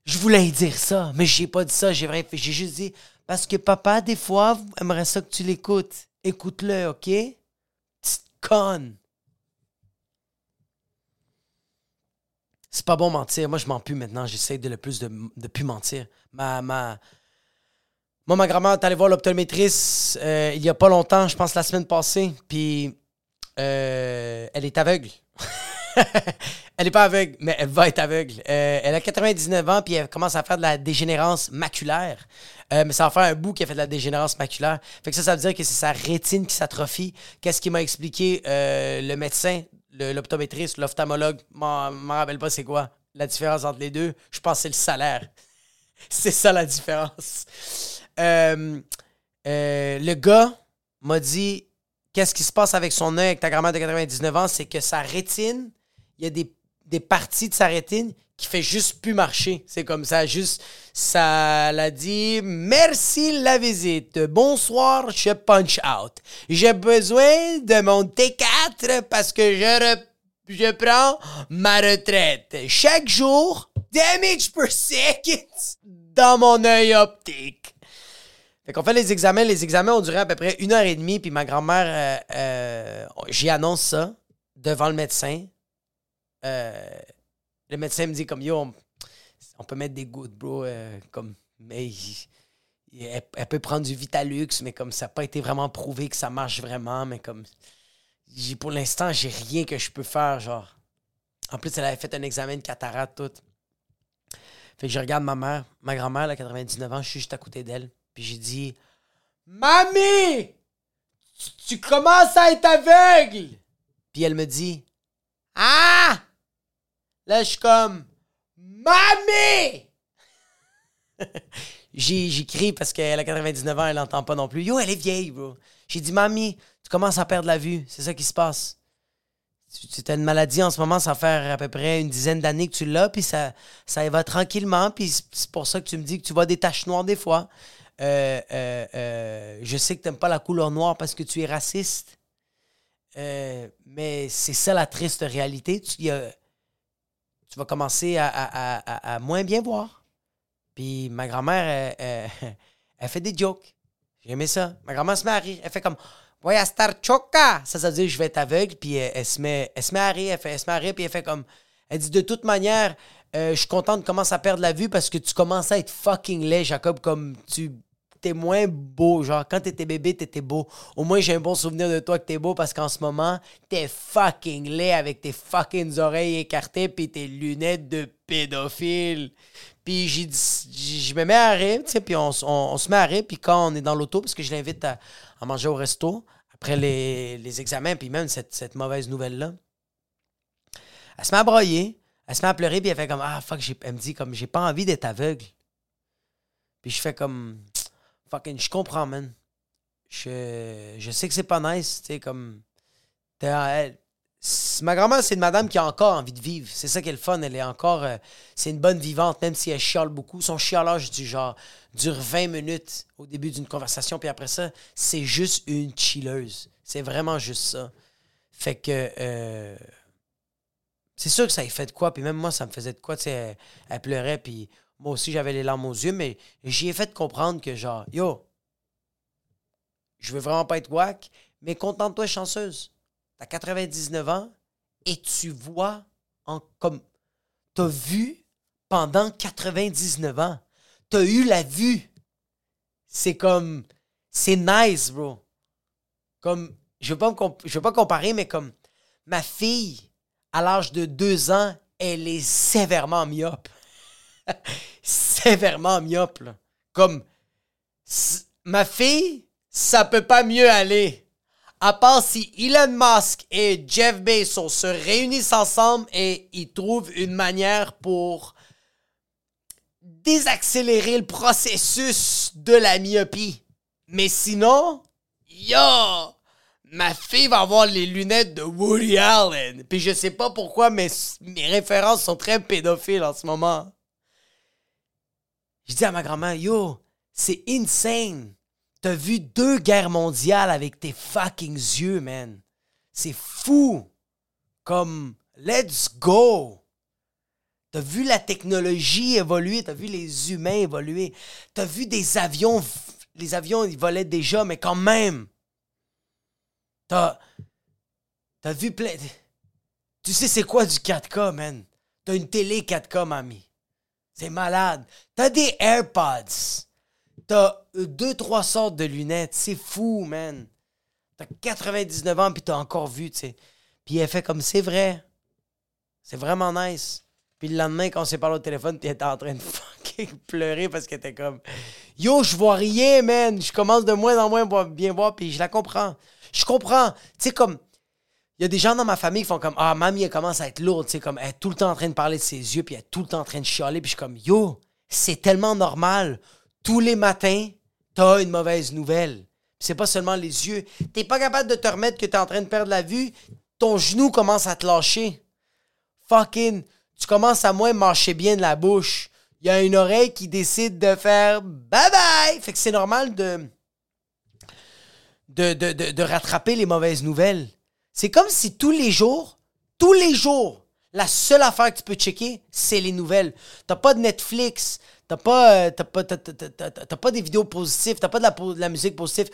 Je voulais dire ça, mais j'ai pas dit ça. J'ai juste dit parce que papa, des fois, aimerait ça que tu l'écoutes. Écoute-le, ok? Petite conne. C'est pas bon mentir. Moi, je mens plus maintenant. J'essaie de le plus de, de plus mentir. Ma, ma, moi, ma grand-mère est allée voir l'optométrice euh, il y a pas longtemps, je pense la semaine passée. Puis, euh, elle est aveugle. elle est pas aveugle, mais elle va être aveugle. Euh, elle a 99 ans, puis elle commence à faire de la dégénérance maculaire. Euh, mais ça va faire un bout qu'elle fait de la dégénérance maculaire. Fait que ça, ça veut dire que c'est sa rétine qui s'atrophie. Qu'est-ce qu'il m'a expliqué euh, le médecin, l'optométriste, l'ophtalmologue? M'en m'en rappelle pas c'est quoi la différence entre les deux. Je pense que c'est le salaire. c'est ça la différence. Le gars m'a dit qu'est-ce qui se passe avec son œil avec ta grand-mère de 99 ans, c'est que sa rétine, il y a des, des parties de sa rétine qui fait juste plus marcher. C'est comme ça, juste, ça l'a dit, merci la visite, bonsoir, je punch out. J'ai besoin de mon T4 parce que je, re- je prends ma retraite. Chaque jour, damage per second dans mon œil optique. Fait qu'on fait les examens. Les examens ont duré à peu près une heure et demie. Puis ma grand-mère, euh, euh, j'y annonce ça devant le médecin. Euh, le médecin me dit comme yo, on, peut mettre des gouttes, bro. euh, comme, mais elle, peut prendre du Vitalux, mais comme ça n'a pas été vraiment prouvé que ça marche vraiment. Mais comme j'ai pour l'instant, j'ai rien que je peux faire. Genre, en plus, elle avait fait un examen de cataracte, tout. Fait que je regarde ma mère, ma grand-mère, a 99 ans, je suis juste à côté d'elle. Puis j'ai dit Mamie! Tu commences à être aveugle! Puis elle me dit Ah! Là, je suis comme Mamie! j'ai, parce qu'elle a 99 ans, elle n'entend pas non plus. Yo, elle est vieille, bro. J'ai dit Mamie, tu commences à perdre la vue. C'est ça qui se passe. Tu, as une maladie en ce moment, ça fait à peu près une dizaine d'années que tu l'as, puis ça, ça va tranquillement, puis c'est pour ça que tu me dis que tu vois des taches noires des fois. Euh, euh, euh, je sais que tu n'aimes pas la couleur noire parce que tu es raciste, mais c'est ça la triste réalité. Tu, y a- tu vas commencer à, moins bien voir. Puis ma grand-mère, elle, fait des jokes. J'aimais ça. Ma grand-mère se met à rire. Elle fait comme Voy a estar choca. Ça, ça veut dire je vais être aveugle. Puis elle, elle se, met, elle se met à rire. Elle, fait, elle se met à rire. Puis elle fait comme Elle dit De toute manière, euh, je suis contente de commencer à perdre la vue parce que tu commences à être fucking laid, Jacob. Comme tu t'es moins beau. Genre, quand t'étais bébé, t'étais beau. Au moins, j'ai un bon souvenir de toi que t'es beau parce qu'en ce moment, t'es fucking laid avec tes fucking oreilles écartées puis tes lunettes de pédophile. Puis je me mets à rire, tu sais, puis on, on- se met à rire. Puis quand on est dans l'auto, parce que je l'invite à, manger au resto, après les, les examens, puis même cette, cette mauvaise nouvelle-là, elle se met à broyer, elle se met à pleurer, puis elle fait comme Ah, fuck, elle me dit comme J'ai pas envie d'être aveugle. Puis je fais comme Fucking, je comprends, man. Je, je sais que c'est pas nice, tu comme. elle- ma grand-mère, c'est une madame qui a encore envie de vivre. C'est ça qui est le fun. Elle est encore. euh, c'est une bonne vivante, même si elle chiale beaucoup. Son chialage du genre dure 20 minutes au début d'une conversation, puis après ça, c'est juste une chilleuse. C'est vraiment juste ça. Fait que. euh, c'est sûr que ça y fait de quoi, puis même moi, ça me faisait de quoi, tu elle, elle pleurait, puis moi aussi, j'avais les larmes aux yeux, mais j'y ai fait comprendre que, genre, yo, je veux vraiment pas être wack, mais contente-toi chanceuse. T'as 99 ans et tu vois en comme. T'as vu pendant 99 ans. T'as eu la vue. C'est comme. C'est nice, bro. Comme. Je veux veux pas comparer, mais comme. Ma fille, à l'âge de 2 ans, elle est sévèrement myope. sévèrement myope, là. Comme. Ma fille, ça peut pas mieux aller. À part si Elon Musk et Jeff Bezos se réunissent ensemble et ils trouvent une manière pour désaccélérer le processus de la myopie. Mais sinon, yo, ma fille va avoir les lunettes de Woody Allen. Puis je sais pas pourquoi, mes références sont très pédophiles en ce moment. Je dis à ma grand-mère, yo, c'est insane. T'as vu deux guerres mondiales avec tes fucking yeux, man. C'est fou. Comme, let's go. T'as vu la technologie évoluer, t'as vu les humains évoluer, t'as vu des avions, les avions ils volaient déjà, mais quand même. T'as, t'as vu plein. Tu sais c'est quoi du 4K, man? T'as une télé 4K, mamie. C'est malade. T'as des AirPods. T'as euh, deux, trois sortes de lunettes. C'est fou, man. T'as 99 ans, puis t'as encore vu, tu sais. Puis elle fait comme, c'est vrai. C'est vraiment nice. Puis le lendemain, quand on s'est parlé au téléphone, puis elle était en train de fucking pleurer parce qu'elle était comme Yo, je vois rien, man. Je commence de moins en moins à bien voir, puis je la comprends. Je comprends. Tu sais, comme. Il y a des gens dans ma famille qui font comme Ah, mamie, elle commence à être lourde. Sais, comme elle est tout le temps en train de parler de ses yeux, puis elle est tout le temps en train de chialer. Puis je suis comme Yo, c'est tellement normal. Tous les matins, t'as une mauvaise nouvelle. C'est pas seulement les yeux. T'es pas capable de te remettre que t'es en train de perdre la vue. Ton genou commence à te lâcher. Fucking tu commences à moins marcher bien de la bouche. Il y a une oreille qui décide de faire bye bye. Fait que c'est normal de de, de, rattraper les mauvaises nouvelles. C'est comme si tous les jours, tous les jours, la seule affaire que tu peux checker, c'est les nouvelles. T'as pas de Netflix, t'as pas, euh, pas, pas des vidéos positives, t'as pas de la, musique positive.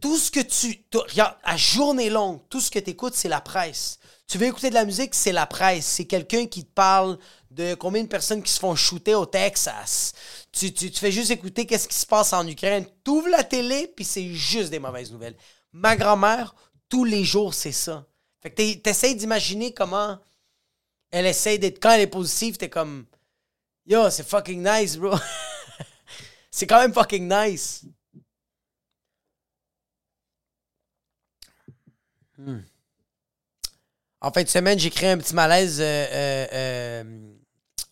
Tout ce que tu. Regarde, à journée longue, tout ce que tu écoutes, c'est la presse. Tu veux écouter de la musique, c'est la presse. C'est quelqu'un qui te parle de combien de personnes qui se font shooter au Texas. Tu, tu, fais juste écouter qu'est-ce qui se passe en Ukraine. Tu ouvres la télé, puis c'est juste des mauvaises nouvelles. Ma grand-mère, tous les jours, c'est ça. Fait que t'essayes d'imaginer comment elle essaie d'être... Quand elle est positive, t'es comme... Yo, c'est fucking nice, bro. c'est quand même fucking nice. Hmm. En fin de semaine, j'ai créé un petit malaise euh, euh, euh,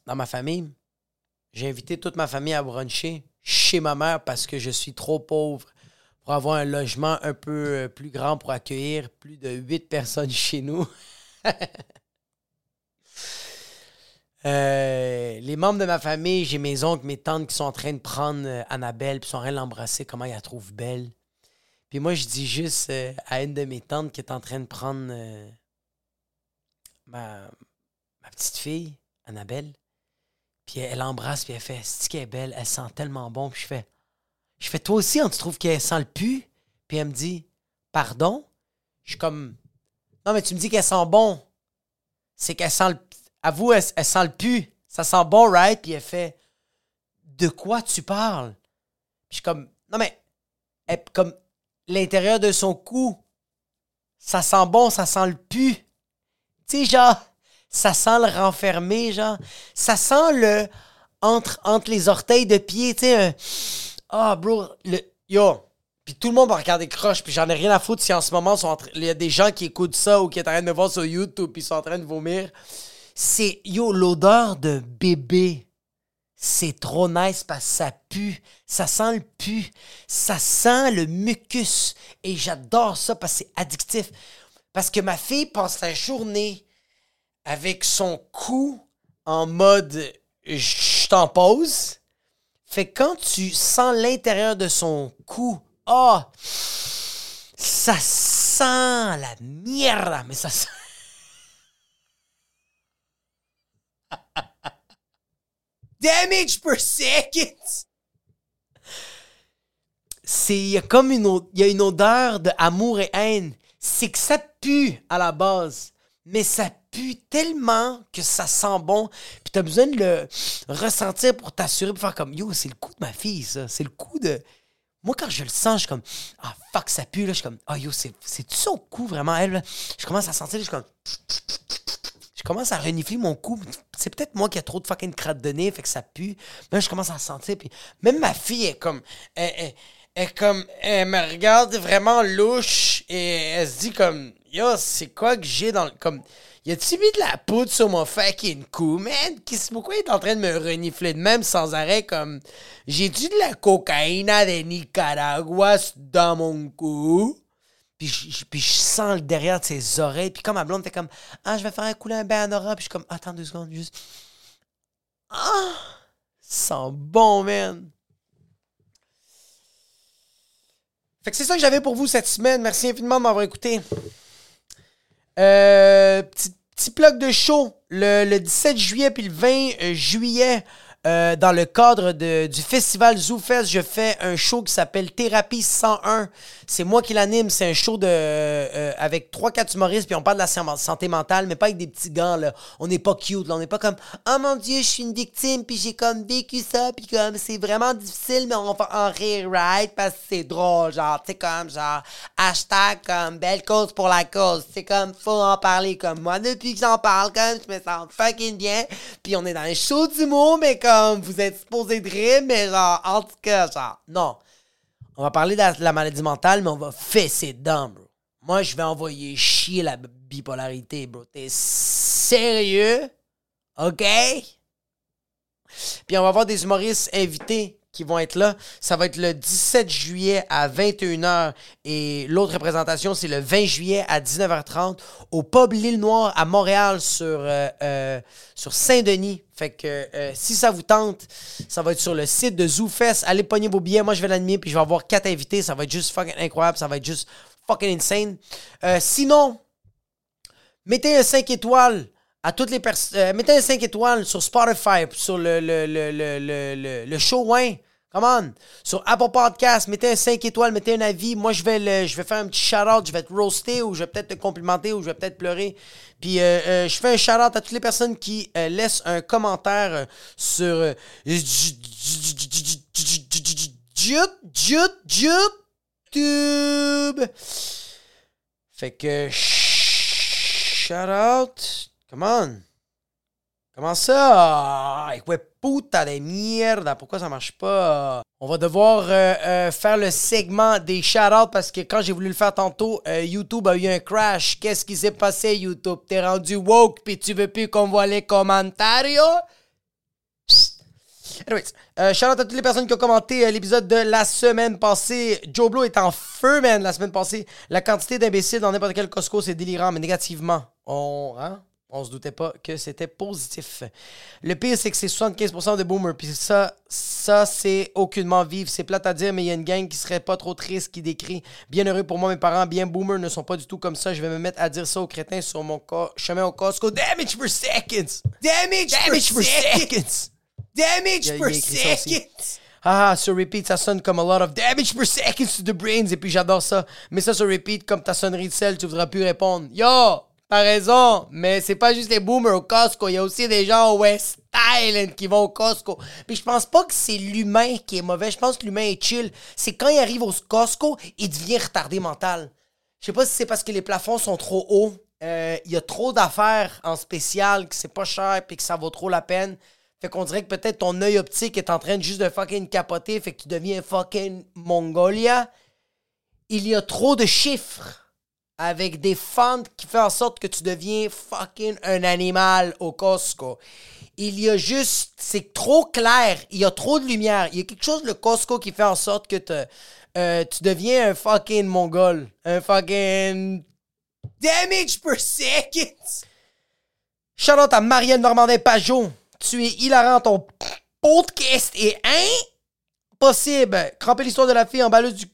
dans ma famille. J'ai invité toute ma famille à bruncher chez ma mère parce que je suis trop pauvre pour avoir un logement un peu plus grand pour accueillir plus de huit personnes chez nous. les membres de ma famille, j'ai mes oncles, mes tantes qui sont en train de prendre Annabelle, puis sont en train de l'embrasser, comment ils la trouvent belle. Puis moi, je dis juste à une de mes tantes qui est en train de prendre ma, petite fille, Annabelle, puis elle, embrasse, puis elle fait C'est qu'elle est belle, elle sent tellement bon. Puis je fais Je fais Toi aussi, on te trouve qu'elle sent le pu? Puis elle me dit Pardon? Je suis comme Non, mais tu me dis qu'elle sent bon. C'est qu'elle sent le. Avoue, elle, elle sent le pu. Ça sent bon, right? Puis elle fait De quoi tu parles? Puis je suis comme Non, mais comme l'intérieur de son cou, ça sent bon, ça sent le pu. Tu sais, genre, ça sent le renfermé, genre. Ça sent le. Entre, entre les orteils de pied, tu sais, Ah, bro, le. Yo! Puis tout le monde va regarder croche, puis j'en ai rien à foutre si en ce moment il y a des gens qui écoutent ça ou qui sont en train de me voir sur YouTube, puis sont en train de vomir. C'est, yo, l'odeur de bébé. C'est trop nice parce que ça pue. Ça sent le pu. Ça sent le mucus. Et j'adore ça parce que c'est addictif. Parce que ma fille passe la journée avec son cou en mode je t'en pose. Quand tu sens l'intérieur de son cou, ah, ça sent la merde, mais ça sent. Damage per second! C'est, comme une, y a une odeur de amour et haine c'est que ça pue à la base, mais ça pue tellement que ça sent bon. Puis t'as besoin de le ressentir pour t'assurer, pour faire comme Yo, c'est le coup de ma fille, ça. C'est le coup de. Moi, quand je le sens, je suis comme Ah, fuck, ça pue, là. Je suis comme Ah, yo, c'est son coup vraiment, elle, Je commence à sentir, je suis comme. Je commence à renifler mon cou. C'est peut-être moi qui ai trop de fucking cratte de nez, fait que ça pue. Là, je commence à sentir. Puis même ma fille est comme elle, comme, elle me regarde vraiment louche et elle se dit comme, c'est quoi que j'ai dans le. Comme, y a-tu mis de la poudre sur mon fucking cou, man? Pourquoi il est en train de me renifler de même sans arrêt comme, j'ai-tu de la cocaïne de Nicaragua dans mon cou? Puis je, puis je sens le derrière de ses oreilles. Puis comme ma blonde, t'es comme, ah, je vais faire couler un bain en Puis je suis comme, attends deux secondes, juste. Ah! Sent bon, man. Fait que c'est ça que j'avais pour vous cette semaine. Merci infiniment de m'avoir écouté. Euh, petit, petit de show. Le, 17 juillet puis le 20 euh, juillet, Euh, dans le cadre de- du festival ZooFest, je fais un show qui s'appelle Thérapie 101. C'est moi qui l'anime. C'est un show de euh, avec trois quatre humoristes, puis on parle de la san- santé mentale, mais pas avec des petits gants. Là. On n'est pas cute. Là. On n'est pas comme « Oh mon Dieu, je suis une victime, puis j'ai comme vécu ça, puis comme c'est vraiment difficile, mais on va en rire, right? Parce que c'est drôle, genre, tu sais, comme genre hashtag comme belle cause pour la cause. C'est comme faut en parler comme moi. Depuis que j'en parle, comme je me sens fucking bien. Puis on est dans un show d'humour, mais comme vous êtes supposé de rire, mais en tout cas, genre, non. On va parler de la, de la maladie mentale, mais on va fesser dedans, bro. Moi, je vais envoyer chier la bipolarité, bro. T'es sérieux? OK? Puis on va avoir des humoristes invités qui vont être là. Ça va être le 17 juillet à 21h et l'autre représentation, c'est le 20 juillet à 19h30 au Pub L'Île Noire à Montréal sur, euh, euh, sur Saint-Denis. Fait que euh, si ça vous tente, ça va être sur le site de ZooFest. Allez pogner vos billets. Moi, je vais l'animer puis je vais avoir quatre invités. Ça va être juste fucking incroyable. Ça va être juste fucking insane. Sinon, mettez un 5 étoiles à toutes les personnes. mettez un 5 étoiles sur Spotify, sur le, le, le, le, le, show Wayne. Come on. Sur Apple Podcast, mettez un 5 étoiles, mettez un avis. Moi, je vais, le, je vais faire un petit shout-out. Je vais te roaster ou je vais peut-être te complimenter ou je vais peut-être pleurer. Puis, euh, euh, je fais un shout-out à toutes les personnes qui euh, laissent un commentaire euh, sur YouTube. Fait que shout out. Come on. Comment ça? Ay, ouais, puta de mierda. Pourquoi ça marche pas? On va devoir euh, euh, faire le segment des shout-outs parce que quand j'ai voulu le faire tantôt, euh, YouTube a eu un crash. Qu'est-ce qui s'est passé, YouTube? T'es rendu woke puis tu veux plus qu'on voit les commentaires? Anyways, euh, shout out à toutes les personnes qui ont commenté l'épisode de la semaine passée. Joe Blow est en feu, man, la semaine passée. La quantité d'imbéciles dans n'importe quel Costco, c'est délirant, mais négativement. On, hein? On se doutait pas que c'était positif. Le pire, c'est que c'est 75% de boomers. Puis ça, ça c'est aucunement vivre. C'est plate à dire, mais il y a une gang qui serait pas trop triste qui décrit. Bien heureux pour moi, mes parents, bien boomers ne sont pas du tout comme ça. Je vais me mettre à dire ça aux crétins sur mon chemin au Costco. Damage per seconds! Damage, Damage per per second. seconds! Damage a- per a écrit ça aussi. second. Ah, sur repeat, ça sonne comme a lot of damage per second to the brains. Et puis j'adore ça. Mais ça sur repeat, comme ta sonnerie de sel, tu voudras plus répondre. Yo, t'as raison. Mais c'est pas juste les boomers au Costco. Il y a aussi des gens au West Island qui vont au Costco. Puis je pense pas que c'est l'humain qui est mauvais. Je pense que l'humain est chill. C'est quand il arrive au Costco, il devient retardé mental. Je sais pas si c'est parce que les plafonds sont trop hauts. Euh, Il y a trop d'affaires en spécial, que c'est pas cher puis que ça vaut trop la peine. Fait qu'on dirait que peut-être ton œil optique est en train de juste de fucking capoter, fait que tu deviens fucking Mongolia. Il y a trop de chiffres avec des fentes qui fait en sorte que tu deviens fucking un animal au Costco. Il y a juste, c'est trop clair, il y a trop de lumière. Il y a quelque chose le Costco qui fait en sorte que euh, tu deviens un fucking mongol, un fucking Damage per second. Shout out à Marielle Normandin Pajot. Tu es hilarant, ton podcast est impossible. Cramper l'histoire de la fille emballeuse du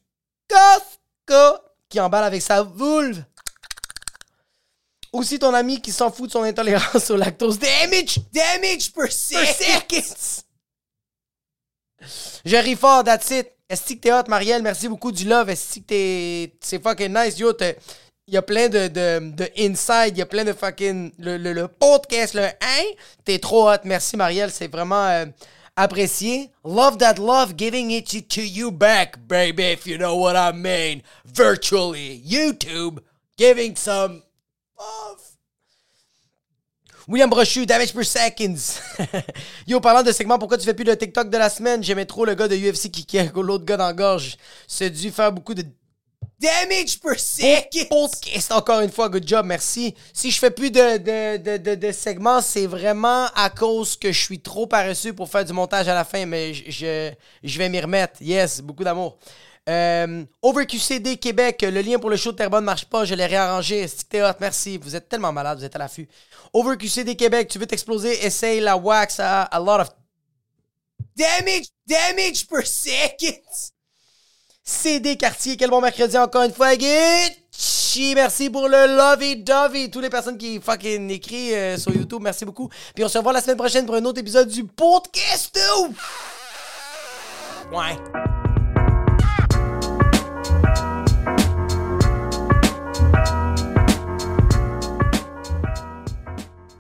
Costco qui emballe avec sa vulve. Aussi ton ami qui s'en fout de son intolérance au lactose. Damage, damage per Per second. seconds. Je ris fort, that's it. Est-ce que t'es hot, Marielle? Merci beaucoup du love. Est-ce que t'es. C'est fucking nice, yo. t'es- Il y a plein de, de, de inside, il y a plein de fucking. Le, le, le podcast, le hein? T'es trop hot. Merci, Marielle. C'est vraiment euh, apprécié. Love that love, giving it to you back, baby, if you know what I mean. Virtually. YouTube, giving some love. William Brochu, damage per seconds. Yo, parlant de segment, pourquoi tu fais plus le TikTok de la semaine? J'aimais trop le gars de UFC qui kick l'autre gars dans la gorge. C'est dû faire beaucoup de Damage per second. podcast. Encore une fois, good job, merci. Si je fais plus de, de, de, de, de segments, c'est vraiment à cause que je suis trop paresseux pour faire du montage à la fin, mais je, je, je vais m'y remettre. Yes, beaucoup d'amour. Euh, OverQCD Québec, le lien pour le show de Terrebonne ne marche pas, je l'ai réarrangé. Hot, merci. Vous êtes tellement malade, vous êtes à l'affût. OverQCD Québec, tu veux t'exploser, essaye la wax à a lot of Damage, damage per second. CD Quartier. Quel bon mercredi encore une fois, Richie, merci pour le lovey dovey. Toutes les personnes qui fucking écrivent euh, sur YouTube, merci beaucoup. Puis on se revoit la semaine prochaine pour un autre épisode du podcast. Ouais.